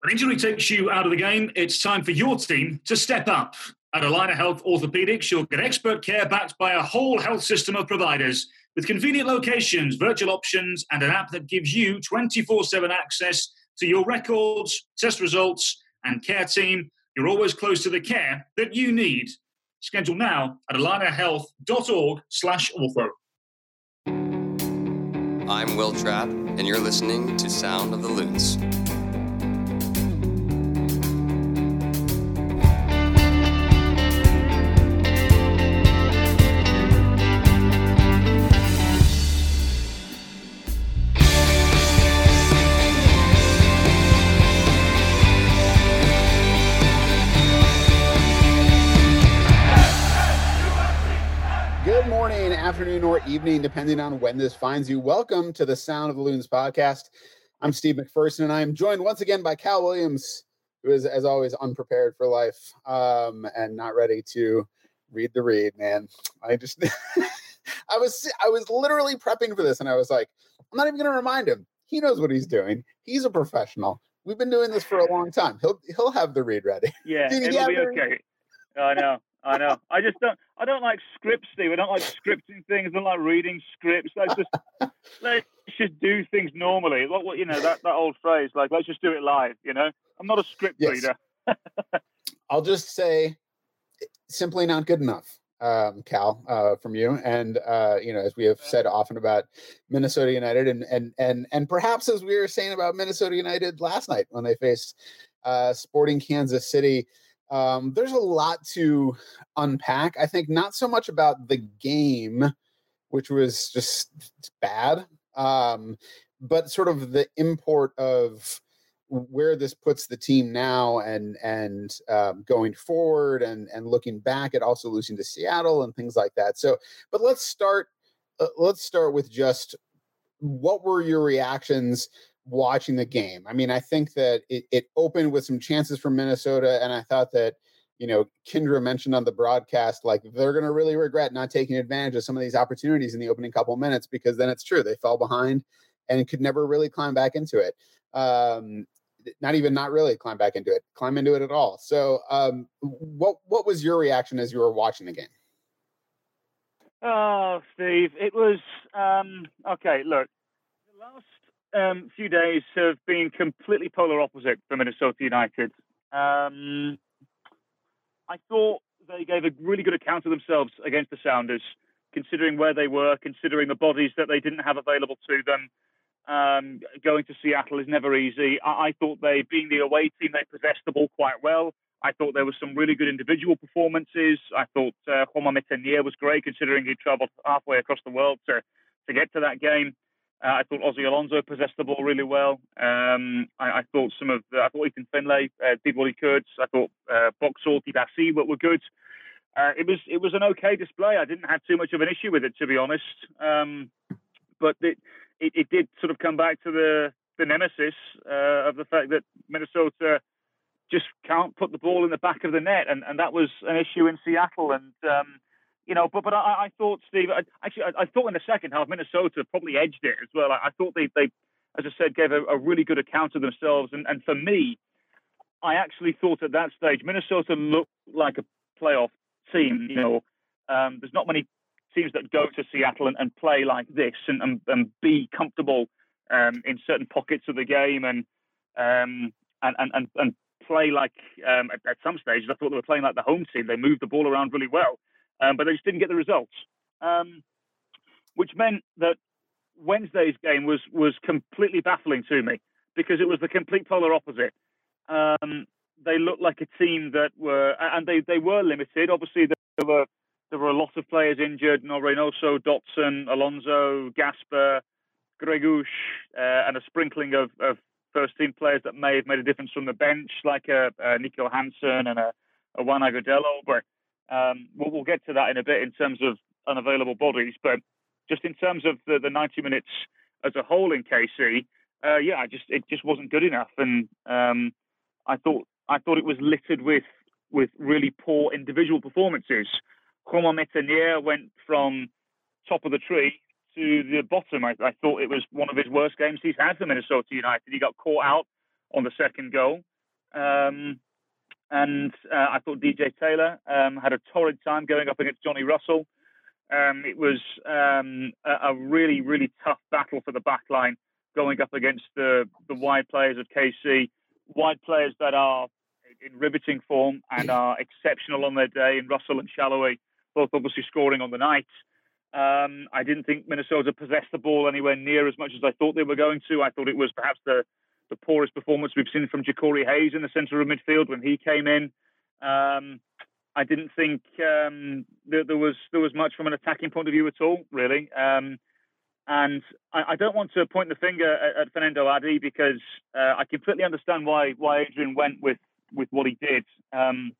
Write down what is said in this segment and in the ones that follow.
When injury takes you out of the game, it's time for your team to step up. At Allina Health Orthopedics, you'll get expert care backed by a whole health system of providers with convenient locations, virtual options, and an app that gives you 24 7 access to your records, test results, and care team. You're always close to the care that you need. Schedule now at allinahealth.org slash ortho. I'm Wil Trapp, and you're listening to Sound of the Loons. Or evening, depending on when this finds you. Welcome to the Sound of the Loons podcast. I'm Steve McPherson, and I am joined once again by Cal Williams, who is, as always, unprepared for life um, and not ready to read the read. Man, I just, I was, I was literally prepping for this, and I was like, I'm not even going to remind him. He knows what he's doing. He's a professional. We've been doing this for a long time. He'll, he'll have the read ready. Yeah, it'll be okay. I know, I know. I just don't. I don't like scripts, Steve. I don't like scripting things. I don't like reading scripts. Let's just let's just do things normally. What, what you know that that old phrase, like let's just do it live. You know, I'm not a script Yes. reader. I'll just say simply not good enough, um, Cal, uh, from you. And uh, you know, as we have said often about Minnesota United, and and and and perhaps as we were saying about Minnesota United last night when they faced uh, Sporting Kansas City. Um, there's a lot to unpack. I think not so much about the game, which was just bad, um, but sort of the import of where this puts the team now and and um, going forward and and looking back at also losing to Seattle and things like that. So, but let's start. Uh, let's start with just what were your reactions watching the game? I mean, I think that it, it opened with some chances for Minnesota, and I thought that you know Kyndra mentioned on the broadcast like they're going to really regret not taking advantage of some of these opportunities in the opening couple minutes because then it's true they fell behind and could never really climb back into it. Um, not even not really climb back into it, climb into it at all. So, um, what what was your reaction as you were watching the game? Oh, Steve, it was um, okay. Look, the last um, few days have been completely polar opposite for Minnesota United. Um, I thought they gave a really good account of themselves against the Sounders, considering where they were, considering the bodies that they didn't have available to them. Um, going to Seattle is never easy. I, I thought they, being the away team, they possessed the ball quite well. I thought there were some really good individual performances. I thought uh, Juan Métanire was great, considering he travelled halfway across the world to, to get to that game. Uh, I thought Ozzy Alonso possessed the ball really well. Um, I, I thought some of the, I thought Ethan Finlay uh, did what he could. I thought uh, Boxall, Dibassy were, were good. Uh, it was it was an okay display. I didn't have too much of an issue with it, to be honest. Um, but it, it it did sort of come back to the the nemesis uh, of the fact that Minnesota just can't put the ball in the back of the net, and, and that was an issue in Seattle. And um, you know, but but I, I thought Steve, I, actually, I, I thought in the second half Minnesota probably edged it as well. I, thought they they, as I said, gave a, a really good account of themselves, and and for me, I actually thought at that stage Minnesota looked like a playoff team. You know, um, there's not many teams that go to Seattle and, and play like this and, and, and be comfortable um, in certain pockets of the game and um, and, and, and, and play like um, at, at some stages I thought they were playing like the home team. They moved the ball around really well, um, but they just didn't get the results, um, which meant that Wednesday's game was was completely baffling to me because it was the complete polar opposite. Um, they looked like a team that were, and they, they were limited. Obviously, there were there were a lot of players injured: no Reynoso, Dotson, Alonso, Gasper, Gregus, uh, and a sprinkling of, of first team players that may have made a difference from the bench, like a, a Niko Hansen and a, a Juan Agudelo. But um, we'll, we'll get to that in a bit in terms of unavailable bodies. But just in terms of the, the 90 minutes as a whole in KC, uh, yeah, I just it just wasn't good enough, and um, I thought I thought it was littered with with really poor individual performances. Romain Métanire went from top of the tree to the bottom. I, I thought it was one of his worst games he's had for Minnesota United. He got caught out on the second goal. Um, and uh, I thought DJ Taylor um, had a torrid time going up against Johnny Russell. Um, it was um, a, a, really, really tough battle for the back line going up against the, the wide players of KC, wide players that are in riveting form and are exceptional on their day, in Russell and Salloi, both obviously scoring on the night. Um, I didn't think Minnesota possessed the ball anywhere near as much as I thought they were going to. I thought it was perhaps the, the poorest performance we've seen from Jacori Hayes in the centre of midfield when he came in. Um, I didn't think um, there was there was much from an attacking point of view at all, really. Um, and I, I, don't want to point the finger at, at Fernando Adi because uh, I completely understand why why Adrian went with with what he did. Um,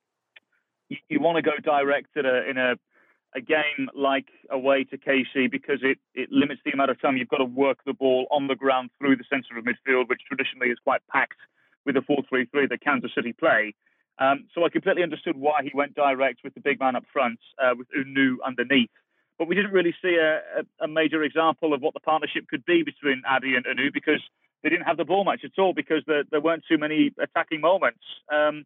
you, you want to go direct a, in a a game like away to KC because it, it limits the amount of time you've got to work the ball on the ground through the centre of midfield, which traditionally is quite packed with the 4 3 3 that Kansas City play. Um, so I completely understood why he went direct with the big man up front, uh, with Hunou underneath. But we didn't really see a, a, major example of what the partnership could be between Adi and Hunou because they didn't have the ball much at all because there, there weren't too many attacking moments. Um,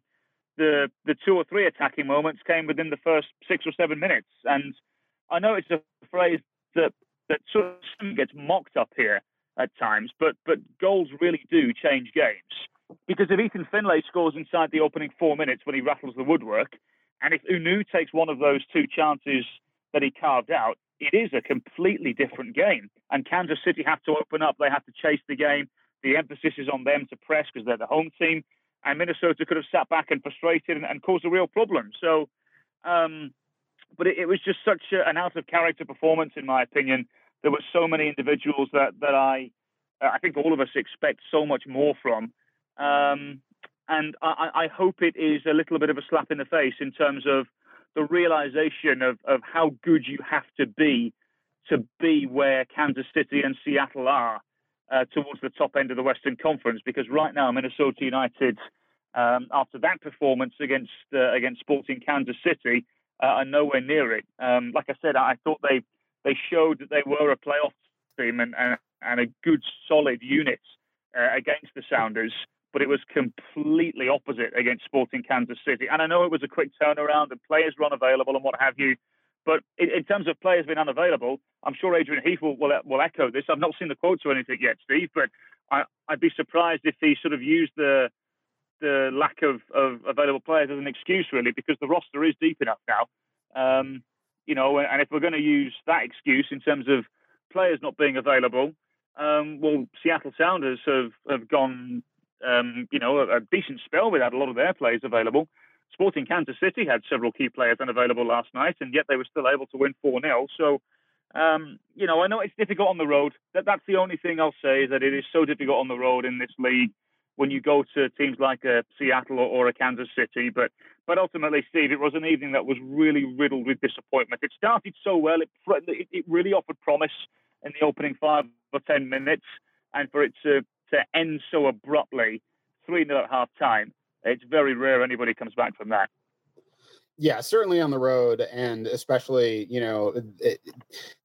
the the two or three attacking moments came within the first six or seven minutes. And I know it's a phrase that that sort of gets mocked up here at times, but but goals really do change games. Because if Ethan Finlay scores inside the opening four minutes when he rattles the woodwork, and if Hunou takes one of those two chances that he carved out, it is a completely different game. And Kansas City have to open up. They have to chase the game. The emphasis is on them to press because they're the home team and Minnesota could have sat back and frustrated and, and caused a real problem. So, um, but it, it, was just such a, an out of character performance, in my opinion. There were so many individuals that that I, I think all of us expect so much more from, um, and I, I hope it is a little bit of a slap in the face in terms of the realization of of how good you have to be to be where Kansas City and Seattle are uh, towards the top end of the Western Conference because right now Minnesota United, um, after that performance against uh, against Sporting Kansas City, uh, are nowhere near it. Um, like I said, I thought they they showed that they were a playoff team and and, and a good solid unit uh, against the Sounders. But it was completely opposite against Sporting Kansas City. And I know it was a quick turnaround and players were unavailable and what have you. But in, in, terms of players being unavailable, I'm sure Adrian Heath will, will, will, echo this. I've not seen the quotes or anything yet, Steve, but I, would be surprised if he sort of used the the lack of, of available players as an excuse, really, because the roster is deep enough now. Um, you know, and if we're going to use that excuse in terms of players not being available, um, well, Seattle Sounders have have gone, um, you know, a, a decent spell without a lot of their players available. Sporting Kansas City had several key players unavailable last night, and yet they were still able to win 4 0. So, um, you know, I know it's difficult on the road. That, that's the only thing I'll say is that it is so difficult on the road in this league when you go to teams like a Seattle or, or a Kansas City. But but ultimately, Steve, it was an evening that was really riddled with disappointment. It started so well, it, it, it really offered promise in the opening five or 10 minutes, and for it to, to end so abruptly, 3 0 at half time it's very rare anybody comes back from that. Yeah, certainly on the road, and especially you know it,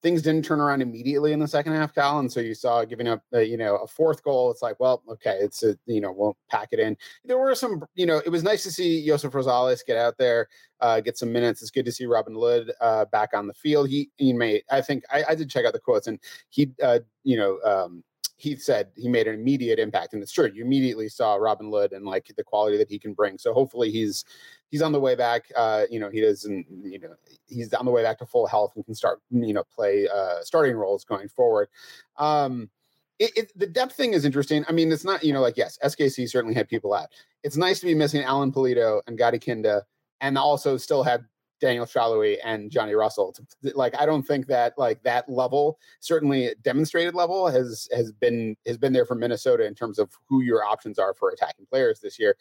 things didn't turn around immediately in the second half, Cal, and so you saw giving up uh, you know a fourth goal. It's like, well, okay, it's a you know we'll pack it in. There were some you know it was nice to see Joseph Rosales get out there, uh, get some minutes. It's good to see Robin Lod uh, back on the field. He he made I think I, I did check out the quotes, and he uh, you know um, he said he made an immediate impact, and it's true. You immediately saw Robin Lod and like the quality that he can bring. So hopefully he's he's on the way back. Uh, you know, he doesn't. You know, he's on the way back to full health and can start. You know, play uh, starting roles going forward. Um, it, it, the depth thing is interesting. I mean, it's not you know like yes, SKC certainly had people out. It's nice to be missing Alan Pulido and Gadi Kinda, and also still have Daniel Salloi and Johnny Russell. Like I don't think that like that level, certainly demonstrated level, has has been has been there for Minnesota in terms of who your options are for attacking players this year.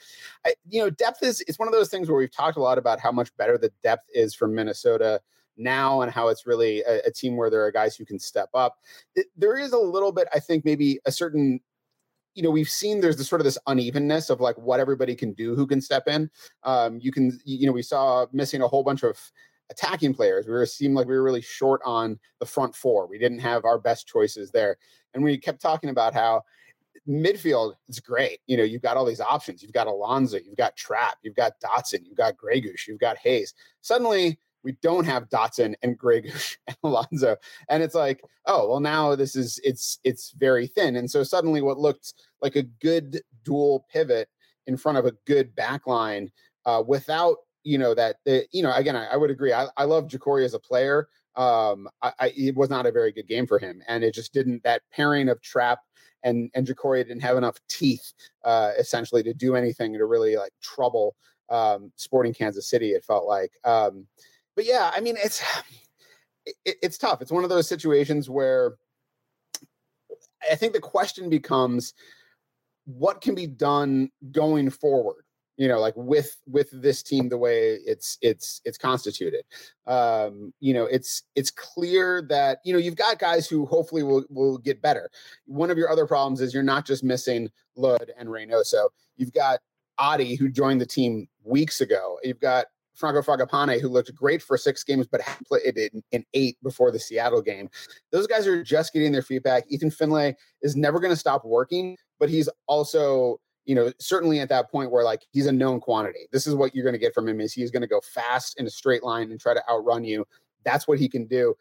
I, you know, depth is it's one of those things where we've talked a lot about how much better the depth is for Minnesota now and how it's really a, a team where there are guys who can step up. It, there is a little bit, I think, maybe a certain you know we've seen there's this sort of this unevenness of like what everybody can do who can step in um you can you know we saw missing a whole bunch of attacking players we were seemed like we were really short on the front four we didn't have our best choices there and we kept talking about how midfield, it's great. You know, you've got all these options. You've got Alonso, you've got Trapp you've got Dotson, you've got Gregus, you've got Hayes. Suddenly, we don't have Dotson and Gregus and Alonso, and it's like, oh well, now this is it's it's very thin, and so suddenly what looked like a good dual pivot in front of a good back line uh, without you know that the, you know again I, I would agree. I, I love Jacori as a player. Um I, I, it was not a very good game for him. And it just didn't that pairing of Trapp and and Jacori didn't have enough teeth uh essentially to do anything to really like trouble um sporting Kansas City it felt like. Um but yeah I mean it's it, it's tough. It's one of those situations where I think the question becomes what can be done going forward you know like with with this team the way it's it's it's constituted. Um you know it's it's clear that you know you've got guys who hopefully will will get better. One of your other problems is you're not just missing Lod and reynoso. You've got adi who joined the team weeks ago. You've got Franco Fragapane, who looked great for six games, but played in, in eight before the Seattle game. Those guys are just getting their feedback. Ethan Finlay is never going to stop working, but he's also you know, certainly at that point where like he's a known quantity. This is what you're going to get from him is he's going to go fast in a straight line and try to outrun you. That's what he can do.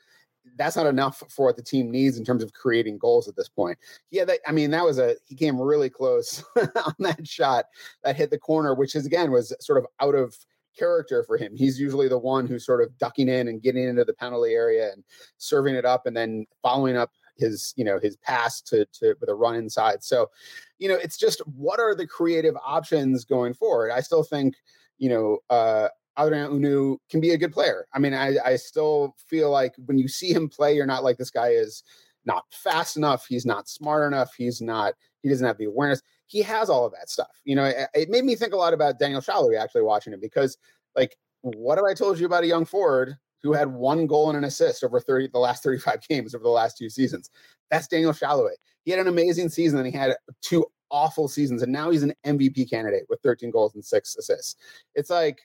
That's not enough for what the team needs in terms of creating goals at this point. Yeah, that, I mean that was a he came really close on that shot that hit the corner, which is again was sort of out of character for him. He's usually the one who's sort of ducking in and getting into the penalty area and serving it up and then following up his you know his pass to to with a run inside. So, you know, it's just what are the creative options going forward? I still think you know uh, Adrien Hunou can be a good player. I mean, I I still feel like when you see him play, you're not like this guy is not fast enough. He's not smart enough. He's not. He doesn't have the awareness. He has all of that stuff. You know, it, it made me think a lot about Daniel Salloi actually watching him because, like, what have I told you about a young forward who had one goal and an assist over 30 the last 35 games over the last two seasons. That's Daniel Salloi. He had an amazing season and he had two awful seasons and now he's an MVP candidate with 13 goals and 6 assists. It's like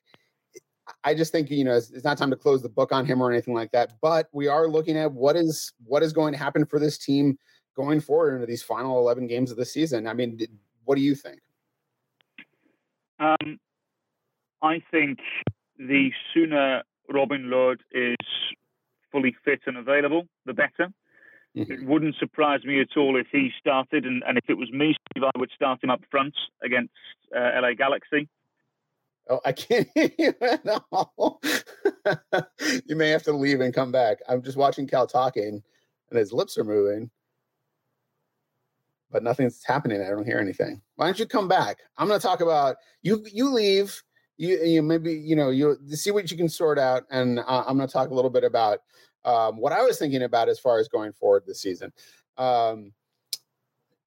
I just think you know it's, it's, not time to close the book on him or anything like that, but we are looking at what is what is going to happen for this team going forward into these final 11 games of the season. I mean, what do you think? Um, I think the sooner Robin Lod is fully fit and available, the better. Mm-hmm. It wouldn't surprise me at all if he started, and, and if it was me, Steve, I would start him up front against uh, LA Galaxy. Oh, I can't hear you at all. you may have to leave and come back. I'm just watching Cal talking, and his lips are moving, but nothing's happening. I don't hear anything. Why don't you come back? I'm going to talk about you. You leave you, you maybe you know you see what you can sort out, and uh, I'm going to talk a little bit about um, what I was thinking about as far as going forward this season. Um,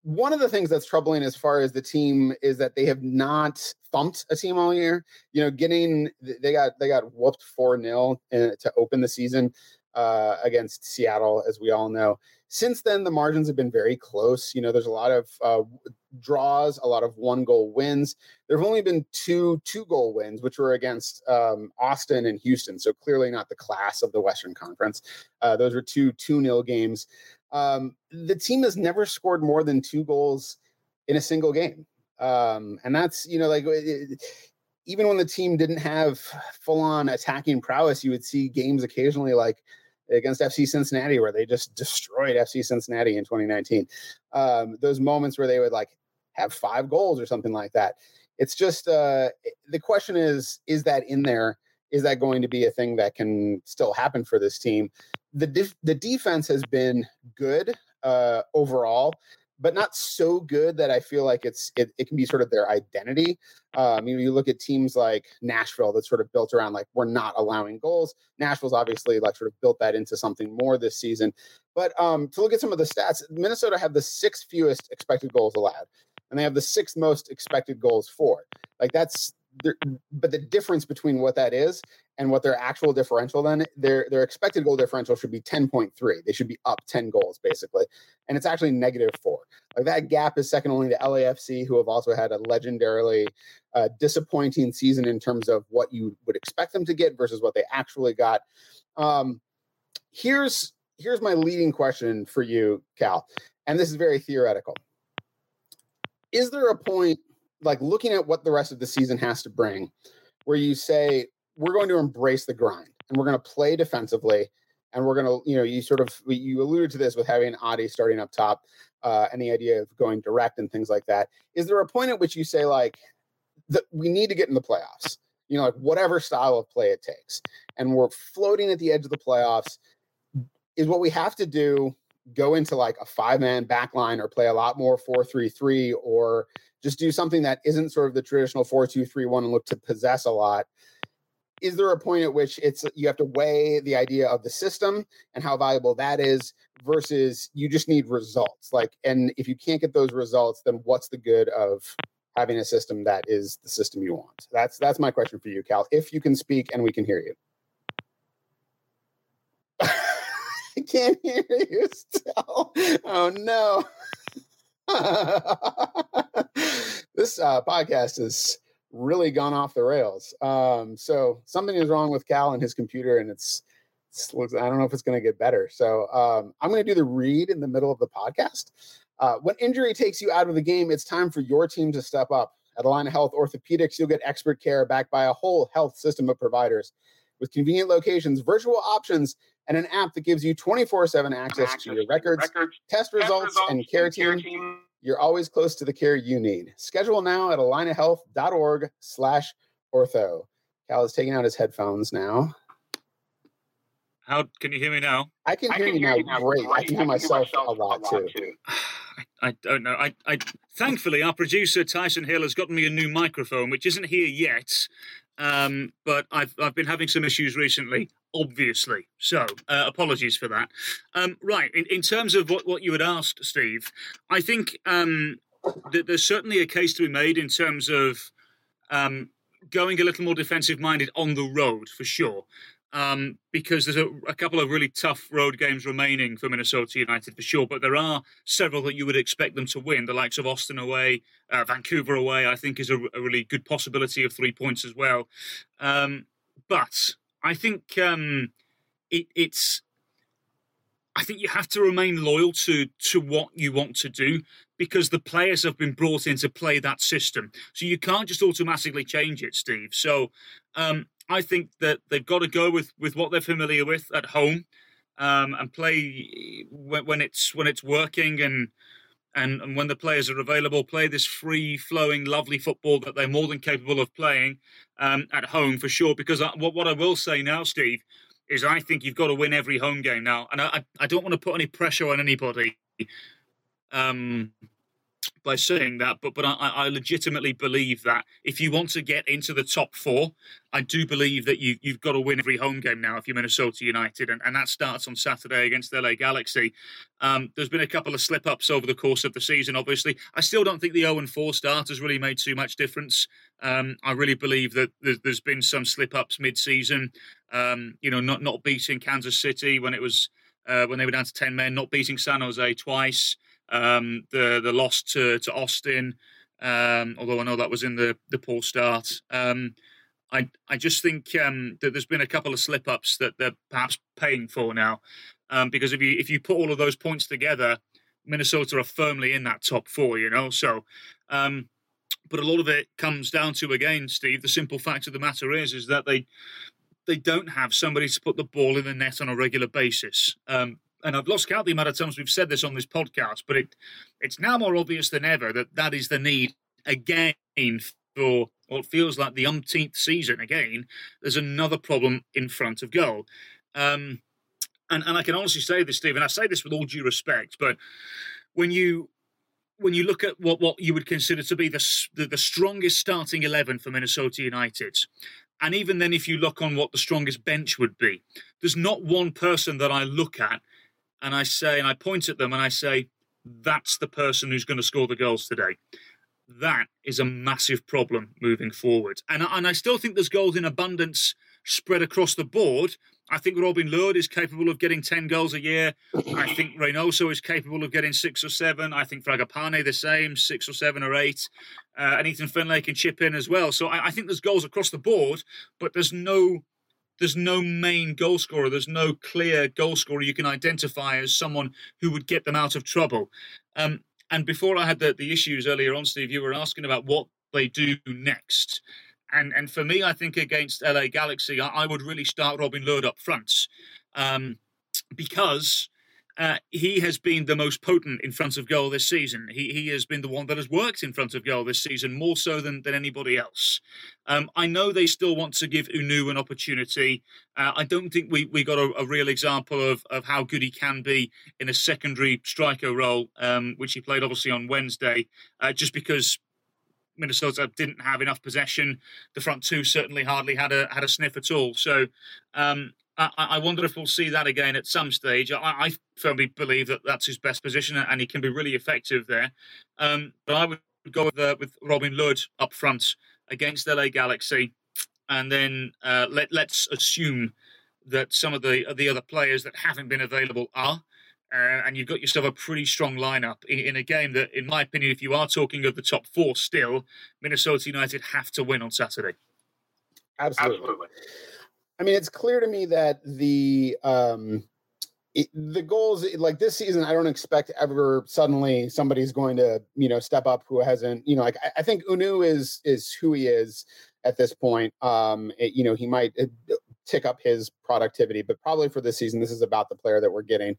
one of the things that's troubling as far as the team is that they have not thumped a team all year. You know, getting they got they got whooped four 0 to open the season uh, against Seattle, as we all know. Since then, the margins have been very close. You know, there's a lot of uh, draws, a lot of one goal wins. There have only been two two goal wins, which were against um, Austin and Houston. So clearly not the class of the Western Conference. Uh, those were two two nil games. Um, the team has never scored more than two goals in a single game, um, and that's you know like. It, even when the team didn't have full on attacking prowess, you would see games occasionally like against FC Cincinnati where they just destroyed FC Cincinnati in 2019. Um, those moments where they would like have five goals or something like that. It's just uh, the question is is that in there? Is that going to be a thing that can still happen for this team? The def- the defense has been good uh, overall but not so good that I feel like it's it, it can be sort of their identity. Um, you know, you look at teams like Nashville that's sort of built around like we're not allowing goals. Nashville's obviously like sort of built that into something more this season. But um, to look at some of the stats, Minnesota have the sixth fewest expected goals allowed, and they have the sixth most expected goals for. Like that's but the difference between what that is and what their actual differential then their their expected goal differential should be 10.3 they should be up 10 goals basically. And it's actually negative 4 like that gap is second only to LAFC who have also had a legendarily uh, disappointing season in terms of what you would expect them to get versus what they actually got. Um, here's here's my leading question for you Cal and this is very theoretical. Is there a point like looking at what the rest of the season has to bring where you say we're going to embrace the grind and we're going to play defensively and we're going to you know you sort of you alluded to this with having Adi starting up top uh, and the idea of going direct and things like that. Is there a point at which you say like that we need to get in the playoffs you know like whatever style of play it takes and we're floating at the edge of the playoffs is what we have to do go into like a five man back line or play a lot more 4-3-3 or just do something that isn't sort of the traditional 4-2-3-1 and look to possess a lot is there a point at which it's you have to weigh the idea of the system and how valuable that is versus you just need results like and if you can't get those results then what's the good of having a system that is the system you want that's that's my question for you cal if you can speak and we can hear you I can't hear you still. Oh no. this uh, podcast has really gone off the rails. Um, so something is wrong with Cal and his computer, and it's, it's I don't know if it's going to get better. So um, I'm going to do the read in the middle of the podcast. Uh, when injury takes you out of the game, it's time for your team to step up. At Allina Health Orthopedics, you'll get expert care backed by a whole health system of providers with convenient locations, virtual options, and an app that gives you 24 7 access to your records, records test, results, results, and care, and care team. team. You're always close to the care you need. Schedule now at allinahealth.org slash ortho. Cal is taking out his headphones now. How can you hear me now? I can hear, I can you, hear now. you now. Great. I can hear myself, myself a lot, a lot too. too. I, I, don't know. I, I thankfully our producer Tyson Hill has gotten me a new microphone, which isn't here yet. Um, but I've I've been having some issues recently, obviously. So uh, apologies for that. Um, right, in, in terms of what, what you had asked, Steve, I think um, that there's certainly a case to be made in terms of um, going a little more defensive minded on the road for sure um, because there's a, a, couple of really tough road games remaining for Minnesota United for sure. But there are several that you would expect them to win. The likes of Austin away, uh, Vancouver away, I think is a, a, really good possibility of three points as well. Um, but I think um, it, it's. I think you have to remain loyal to to what you want to do because the players have been brought in to play that system. So you can't just automatically change it, Steve. So um, I think that they've got to go with, with what they're familiar with at home, um, and play when, when, it's when it's working and, and and when the players are available, play this free flowing, lovely football that they're more than capable of playing um, at home for sure. Because I, what what I will say now, Steve, is I think you've got to win every home game now, and I I don't want to put any pressure on anybody. Um, by saying that, but but I, I, legitimately believe that if you want to get into the top four, I do believe that you you've got to win every home game now if you're Minnesota United, and, and that starts on Saturday against LA Galaxy. Um, there's been a couple of slip ups over the course of the season. Obviously, I still don't think the 0 and 4 start has really made too much difference. Um, I really believe that there's, there's been some slip ups mid season. Um, you know, not not beating Kansas City when it was. Uh, when they were down to 10 men, not beating San Jose twice, um, the the loss to to Austin, um, although I know that was in the the poor start. Um, I I just think um, that there's been a couple of slip ups that they're perhaps paying for now, um, because if you if you put all of those points together, Minnesota are firmly in that top four. You know, so. Um, but a lot of it comes down to again, Steve. The simple fact of the matter is, is that they they don't have somebody to put the ball in the net on a regular basis. Um, and I've lost count the amount of times we've said this on this podcast, but it it's now more obvious than ever that that is the need again for what feels like the umpteenth season. Again, there's another problem in front of goal. Um, and, and I can honestly say this, Stephen. I say this with all due respect, but when you when you look at what, what you would consider to be the, the, the strongest starting eleven for Minnesota United, and even then, if you look on what the strongest bench would be, there's not one person that I look at and I say, and I point at them and I say, that's the person who's going to score the goals today. That is a massive problem moving forward. And, and I still think there's goals in abundance spread across the board. I think Robin Lod is capable of getting 10 goals a year. I think Reynoso is capable of getting six or seven. I think Fragapane the same, six or seven or eight. Uh, and Ethan Finlay can chip in as well. So I, I think there's goals across the board, but there's no there's no main goal scorer. There's no clear goal scorer you can identify as someone who would get them out of trouble. Um, and before I had the, the issues earlier on, Steve, you were asking about what they do next. And and for me, I think against LA Galaxy, I, I would really start Robin Lod up front um, because uh, he has been the most potent in front of goal this season. He, he has been the one that has worked in front of goal this season more so than, than anybody else. Um, I know they still want to give Hunou an opportunity. Uh, I don't think we, we got a, a, real example of, of how good he can be in a secondary striker role, um, which he played obviously on Wednesday, uh, just because Minnesota didn't have enough possession. The front two certainly hardly had a had a sniff at all. So um, I, I, wonder if we'll see that again at some stage. I, I, firmly believe that that's his best position, and he can be really effective there. Um, but I would go with, uh, with Robin Lod up front against LA Galaxy, and then uh, let let's assume that some of the the other players that haven't been available are. Uh, and you've got yourself a pretty strong lineup in, in, a game that, in my opinion, if you are talking of the top four still, Minnesota United have to win on Saturday. Absolutely. Absolutely. I mean, it's clear to me that the um, it, the goals like this season, I don't expect ever suddenly somebody's going to you know step up who hasn't you know like I, I think Hunou is is who he is at this point. Um, it, you know, he might uh, tick up his productivity, but probably for this season, this is about the player that we're getting.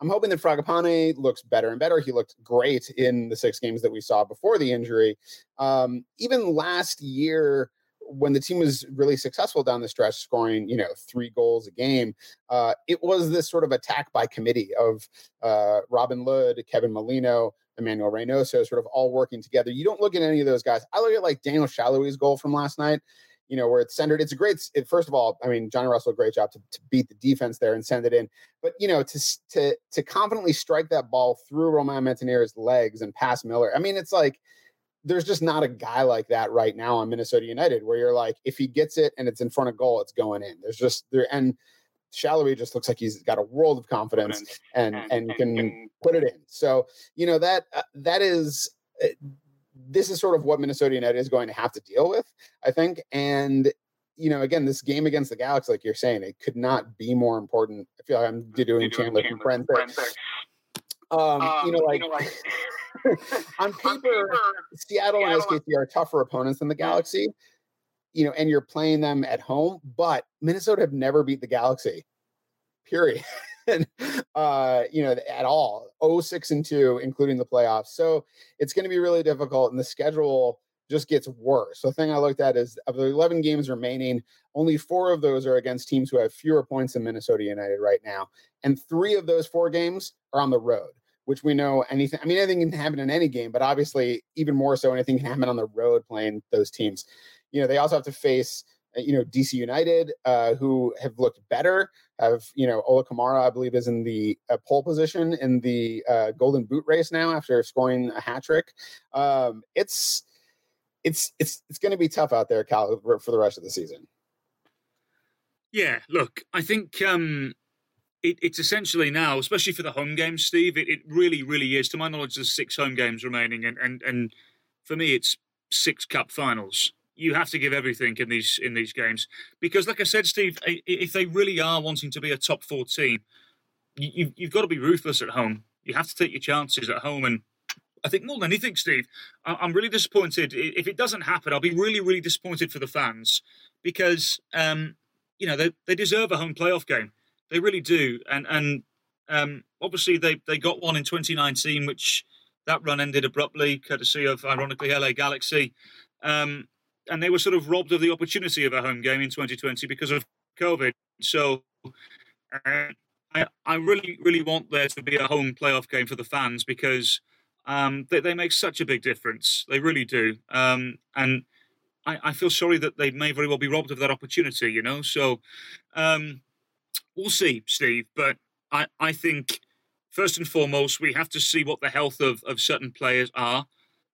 I'm hoping that Fragapane looks better and better. He looked great in the six games that we saw before the injury. Um, even last year when the team was really successful down the stretch, scoring you know three goals a game, uh, it was this sort of attack by committee of uh, Robin Lod, Kevin Molino, Emmanuel Reynoso, sort of all working together. You don't look at any of those guys. I look at like Daniel Sallói's goal from last night. You know where it's centered. It's a great. It, first of all, I mean Johnny Russell, great job to, to beat the defense there and send it in. But you know to to to confidently strike that ball through Romain Métanire's legs and pass Miller. I mean it's like there's just not a guy like that right now on Minnesota United where you're like, if he gets it and it's in front of goal, it's going in. There's just there and Sallói just looks like he's got a world of confidence and and, and can, can put it in. So you know that uh, that is. Uh, this is sort of what Minnesota United is going to have to deal with, I think. And you know, again, this game against the Galaxy, like you're saying, it could not be more important. I feel like I'm doing Chandler, Chandler from Friends. Um, um, you know, like, you know, like on, paper, on paper, Seattle, Seattle and SKC are tougher opponents than the Galaxy. You know, and you're playing them at home, but Minnesota have never beat the Galaxy. Period. uh, you know, at all. 06 and 2, including the playoffs. So it's going to be really difficult, and the schedule just gets worse. The thing I looked at is of the 11 games remaining, only four of those are against teams who have fewer points than Minnesota United right now. And three of those four games are on the road which we know anything. I mean, anything can happen in any game, but obviously, even more so, anything can happen on the road playing those teams. You know, they also have to face, uh, you know, DC United, uh, who have looked better. Have you know, Ola Kamara, I believe, is in the uh, pole position in the uh, Golden Boot race now after scoring a hat trick. Um, it's it's it's it's going to be tough out there, Cal, for the rest of the season. Yeah, look, I think um, it, it's essentially now, especially for the home games, Steve. It, it really, really is. To my knowledge, there's six home games remaining, and and and for me, it's six cup finals. You have to give everything in these in these games because, like I said, Steve, if they really are wanting to be a top four team, you, you've got to be ruthless at home. You have to take your chances at home, and I think more than anything, Steve, I'm really disappointed. If it doesn't happen, I'll be really, really disappointed for the fans because, um, you know, they, they deserve a home playoff game. They really do, and and um, obviously they they got one in 2019, which that run ended abruptly, courtesy of ironically LA Galaxy, um, and they were sort of robbed of the opportunity of a home game in 2020 because of COVID. So. Uh, I, I really, really want there to be a home playoff game for the fans because um, they, they make such a big difference. They really do. Um, and I, feel sorry that they may very well be robbed of that opportunity, you know? So um, we'll see, Steve. But I, I think first and foremost, we have to see what the health of, of certain players are.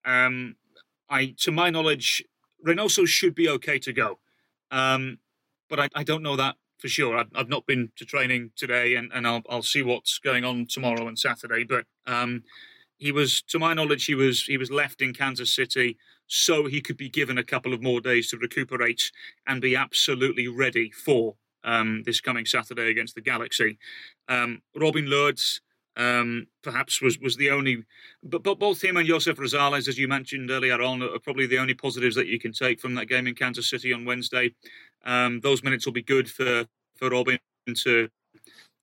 Um, I, to my knowledge, Reynoso should be okay to go, um, but I, I, don't know that for sure. I've, I've, not been to training today, and, and I'll, I'll see what's going on tomorrow and Saturday. But um, he was, to my knowledge, he was he was left in Kansas City so he could be given a couple of more days to recuperate and be absolutely ready for um, this coming Saturday against the Galaxy. Um, Robin Lod's, um, perhaps was was the only. But, but both him and Joseph Rosales, as you mentioned earlier on, are probably the only positives that you can take from that game in Kansas City on Wednesday. Um, those minutes will be good for for Robin to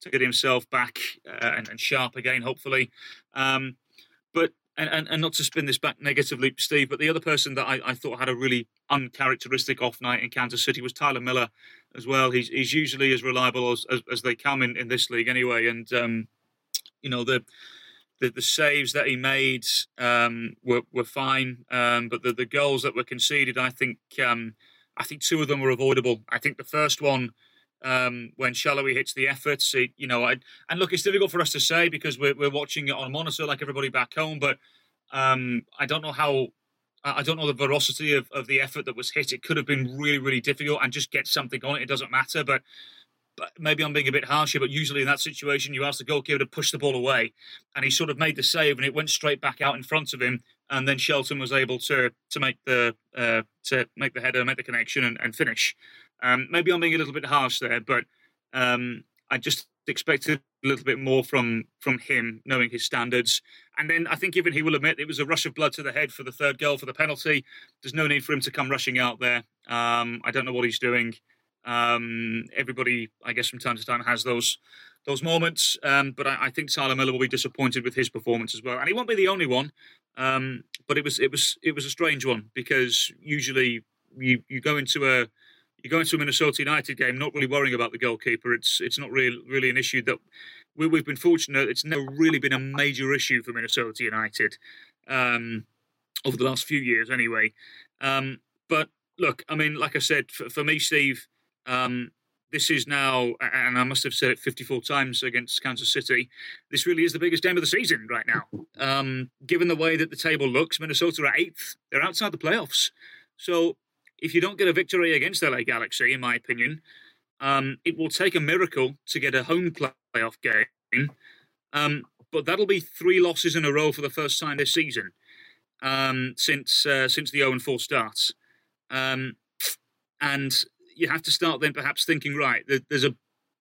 to get himself back uh, and, and, sharp again, hopefully. Um, but and, and, and, not to spin this back negatively, Steve, but the other person that I, I, thought had a really uncharacteristic off night in Kansas City was Tyler Miller as well. He's, he's usually as reliable as, as, as they come in, in this league anyway. And, um, you know, the, the, the saves that he made um, were, were fine. Um, but the, the goals that were conceded, I think, um, I think two of them were avoidable. I think the first one, um, when Sallói hits the efforts. It, you know, I, and look, it's difficult for us to say because we're, we're watching it on a monitor like everybody back home, but um, I don't know how. I don't know the veracity of, of the effort that was hit. It could have been really, really difficult and just get something on it. It doesn't matter. But but maybe I'm being a bit harsh here, but usually in that situation, you ask the goalkeeper to push the ball away, and he sort of made the save, and it went straight back out in front of him, and then Shelton was able to to make the uh, to make the header, make the connection, and, and finish. Um, maybe I'm being a little bit harsh there, but um, I just expected a little bit more from from him, knowing his standards. And then I think even he will admit it was a rush of blood to the head for the third goal for the penalty. There's no need for him to come rushing out there. Um, I don't know what he's doing. Um, everybody, I guess, from time to time has those those moments. Um, but I, I, think Tyler Miller will be disappointed with his performance as well, and he won't be the only one. Um, but it was it was it was a strange one because usually you you go into a you go into a Minnesota United game not really worrying about the goalkeeper. It's it's not really really an issue that we, have been fortunate. It's never really been a major issue for Minnesota United um, over the last few years, anyway. Um, but look, I mean, like I said, for, for me, Steve, um, this is now, and I must have said it 54 times against Kansas City. This really is the biggest game of the season right now. Um, given the way that the table looks, Minnesota are eighth; they're outside the playoffs. So if you don't get a victory against LA Galaxy, in my opinion, um, it will take a miracle to get a home playoff game. Um, but that'll be three losses in a row for the first time this season um, since uh, since the 0 4 starts. Um, and you have to start then perhaps thinking, right, there's a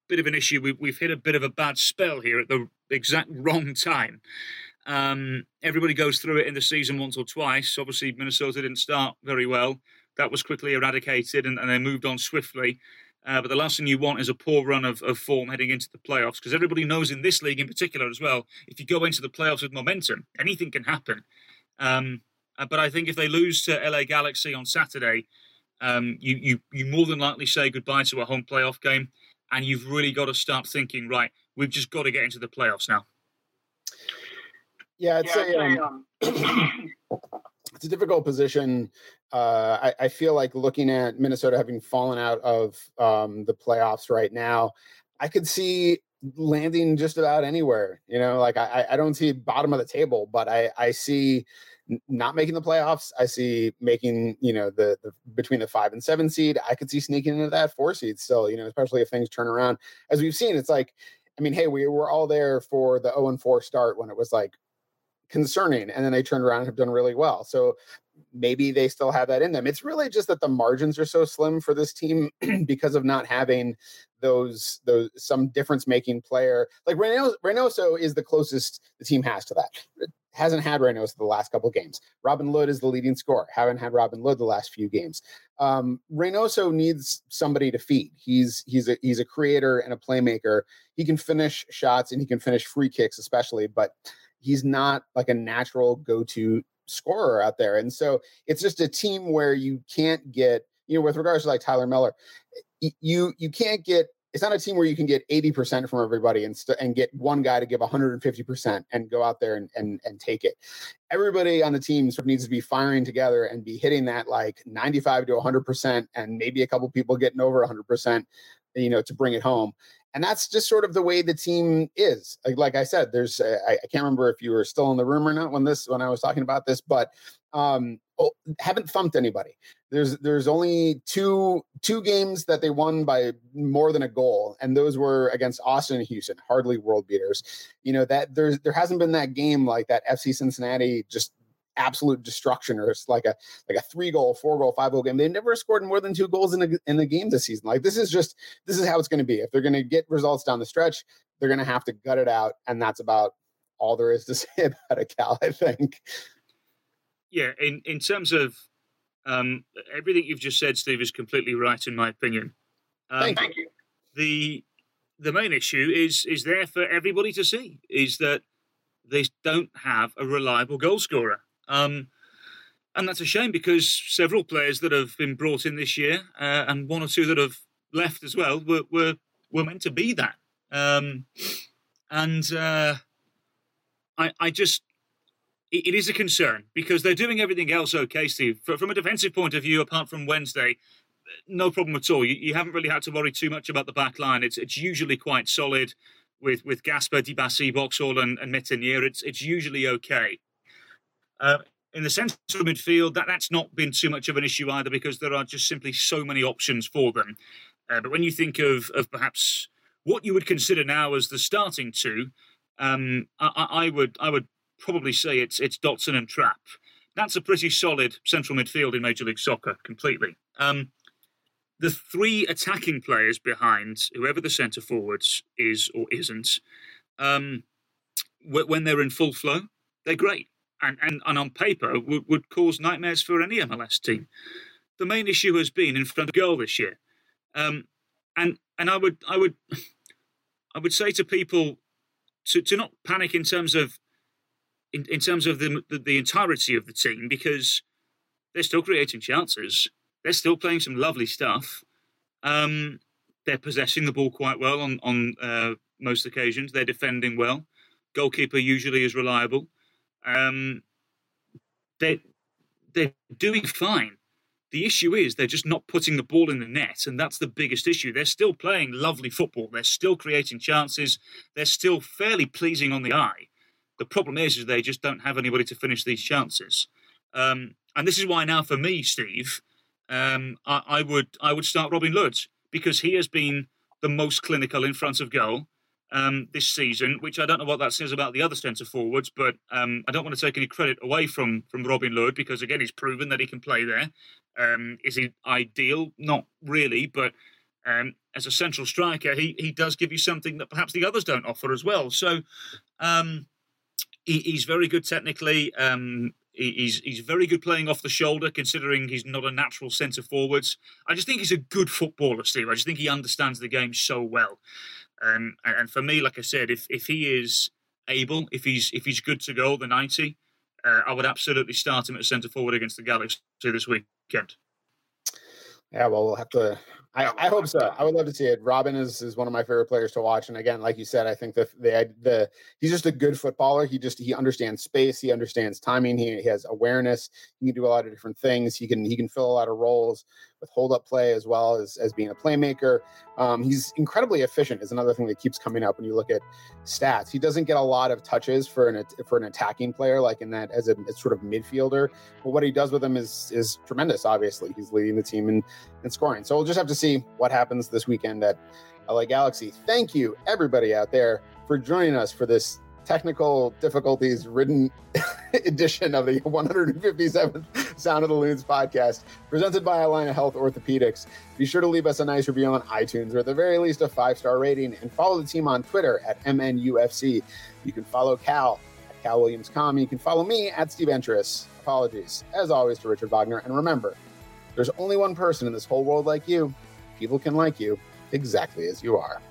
bit of an issue. We, have hit a bit of a bad spell here at the exact wrong time. Um, everybody goes through it in the season once or twice. Obviously, Minnesota didn't start very well that was quickly eradicated and, and they moved on swiftly. Uh, but the last thing you want is a poor run of, of form heading into the playoffs because everybody knows in this league in particular as well, if you go into the playoffs with momentum, anything can happen. Um, uh, but I think if they lose to LA Galaxy on Saturday, um, you, you, you more than likely say goodbye to a home playoff game. And you've really got to start thinking, right, we've just got to get into the playoffs now. Yeah, I'd yeah, say um, it's a difficult position uh, I, I, feel like looking at Minnesota having fallen out of um, the playoffs right now, I could see landing just about anywhere. You know, like I, I don't see bottom of the table, but I, I see not making the playoffs. I see making, you know, the, the between the five and seven seed. I could see sneaking into that four seed still, you know, especially if things turn around. As we've seen, it's like, I mean, hey, we were all there for the 0 and 4 start when it was like concerning and then they turned around and have done really well so maybe they still have that in them. It's really just that the margins are so slim for this team because of not having those those some difference making player like Reynoso, Reynoso is the closest the team has to that. Hasn't had Reynoso the last couple games. Robin Lod is the leading scorer. Haven't had Robin Lod the last few games. Um, Reynoso needs somebody to feed. He's he's a he's a creator and a playmaker. He can finish shots and he can finish free kicks, especially, but he's not like a natural go-to scorer out there. And so it's just a team where you can't get, you know, with regards to like Tyler Miller, you you can't get it's not a team where you can get 80% from everybody and, st- and get one guy to give 150% and go out there and, and, and take it. Everybody on the team sort of needs to be firing together and be hitting that like 95 to 100% and maybe a couple people getting over 100%, you know, to bring it home and that's just sort of the way the team is. Like, I said, there's I, I, can't remember if you were still in the room or not when this when I was talking about this, but um, oh, haven't thumped anybody. There's there's only two two games that they won by more than a goal, and those were against Austin and Houston, hardly world beaters. You know that there's there hasn't been that game like that FC Cincinnati just absolute destruction or it's like a like a three goal, four goal, five goal game. They've never scored more than two goals in a in a game this season. Like this is just this is how it's going to be. If they're going to get results down the stretch, they're going to have to gut it out, and that's about all there is to say about it, Cal. I think. Yeah, in in terms of um, everything you've just said, Steve, is completely right in my opinion. Um, Thank you. The the main issue is is there for everybody to see is that they don't have a reliable goal scorer. Um, and that's a shame because several players that have been brought in this year uh, and one or two that have left as well were were, were meant to be that. Um, and uh, I I just it, it is a concern because they're doing everything else okay, Steve. From a defensive point of view, apart from Wednesday, no problem at all. You, you haven't really had to worry too much about the back line. It's it's usually quite solid with with Gasper, Dibassy, Boxall, and, and Métanire. It's it's usually okay. Uh, in the central midfield, that, that's not been too much of an issue either because there are just simply so many options for them. Uh, but when you think of of perhaps what you would consider now as the starting two, um, I, I, would I would probably say it's it's Dotson and Trapp. That's a pretty solid central midfield in Major League Soccer, completely. Um, the three attacking players behind whoever the centre forwards is or isn't, um, when they're in full flow, they're great, and and, and on paper would, would cause nightmares for any MLS team. The main issue has been in front of goal this year, um, and and I would I would I would say to people to, to not panic in terms of in, in terms of the, the, the entirety of the team because they're still creating chances. They're still playing some lovely stuff. Um, they're possessing the ball quite well on on uh, most occasions. They're defending well. Goalkeeper usually is reliable. Um, they they're doing fine. The issue is they're just not putting the ball in the net, and that's the biggest issue. They're still playing lovely football. They're still creating chances. They're still fairly pleasing on the eye. The problem is, is they just don't have anybody to finish these chances. Um, and this is why now, for me, Steve, um, I, I, would I would start Robin Lod because he has been the most clinical in front of goal um, this season. Which I don't know what that says about the other centre forwards, but um, I don't want to take any credit away from from Robin Lod because again, he's proven that he can play there. Um, is he ideal? Not really, but um, as a central striker, he he does give you something that perhaps the others don't offer as well. So um, he, he's very good technically. Um, he, he's he's very good playing off the shoulder, considering he's not a natural centre forwards. I just think he's a good footballer, Steve. I just think he understands the game so well. Um, and, and, for me, like I said, if if he is able, if he's if he's good to go, the ninety, uh, I would absolutely start him at centre forward against the Galaxy this weekend. Yeah, well, we'll have to I, I hope so. I would love to see it. Robin is, is one of my favorite players to watch, and again, like you said, I think the the the he's just a good footballer. He just he understands space, he understands timing, he, he has awareness. He can do a lot of different things. He can he can fill a lot of roles with hold up play as well as as being a playmaker. Um, he's incredibly efficient. Is another thing that keeps coming up when you look at stats. He doesn't get a lot of touches for an for an attacking player like in that as a as sort of midfielder, but what he does with them is is tremendous. Obviously, he's leading the team in in scoring. So we'll just have to see what happens this weekend at LA Galaxy. Thank you, everybody out there, for joining us for this technical difficulties ridden edition of the 157th Sound of the Loons podcast, presented by Allina Health Orthopedics. Be sure to leave us a nice review on iTunes, or at the very least, a five star rating, and follow the team on Twitter at MNUFC. You can follow Cal at Cal Williams Com. You can follow me at Steve Entris. Apologies, as always, to Richard Wagner. And remember, there's only one person in this whole world like you. People can like you exactly as you are.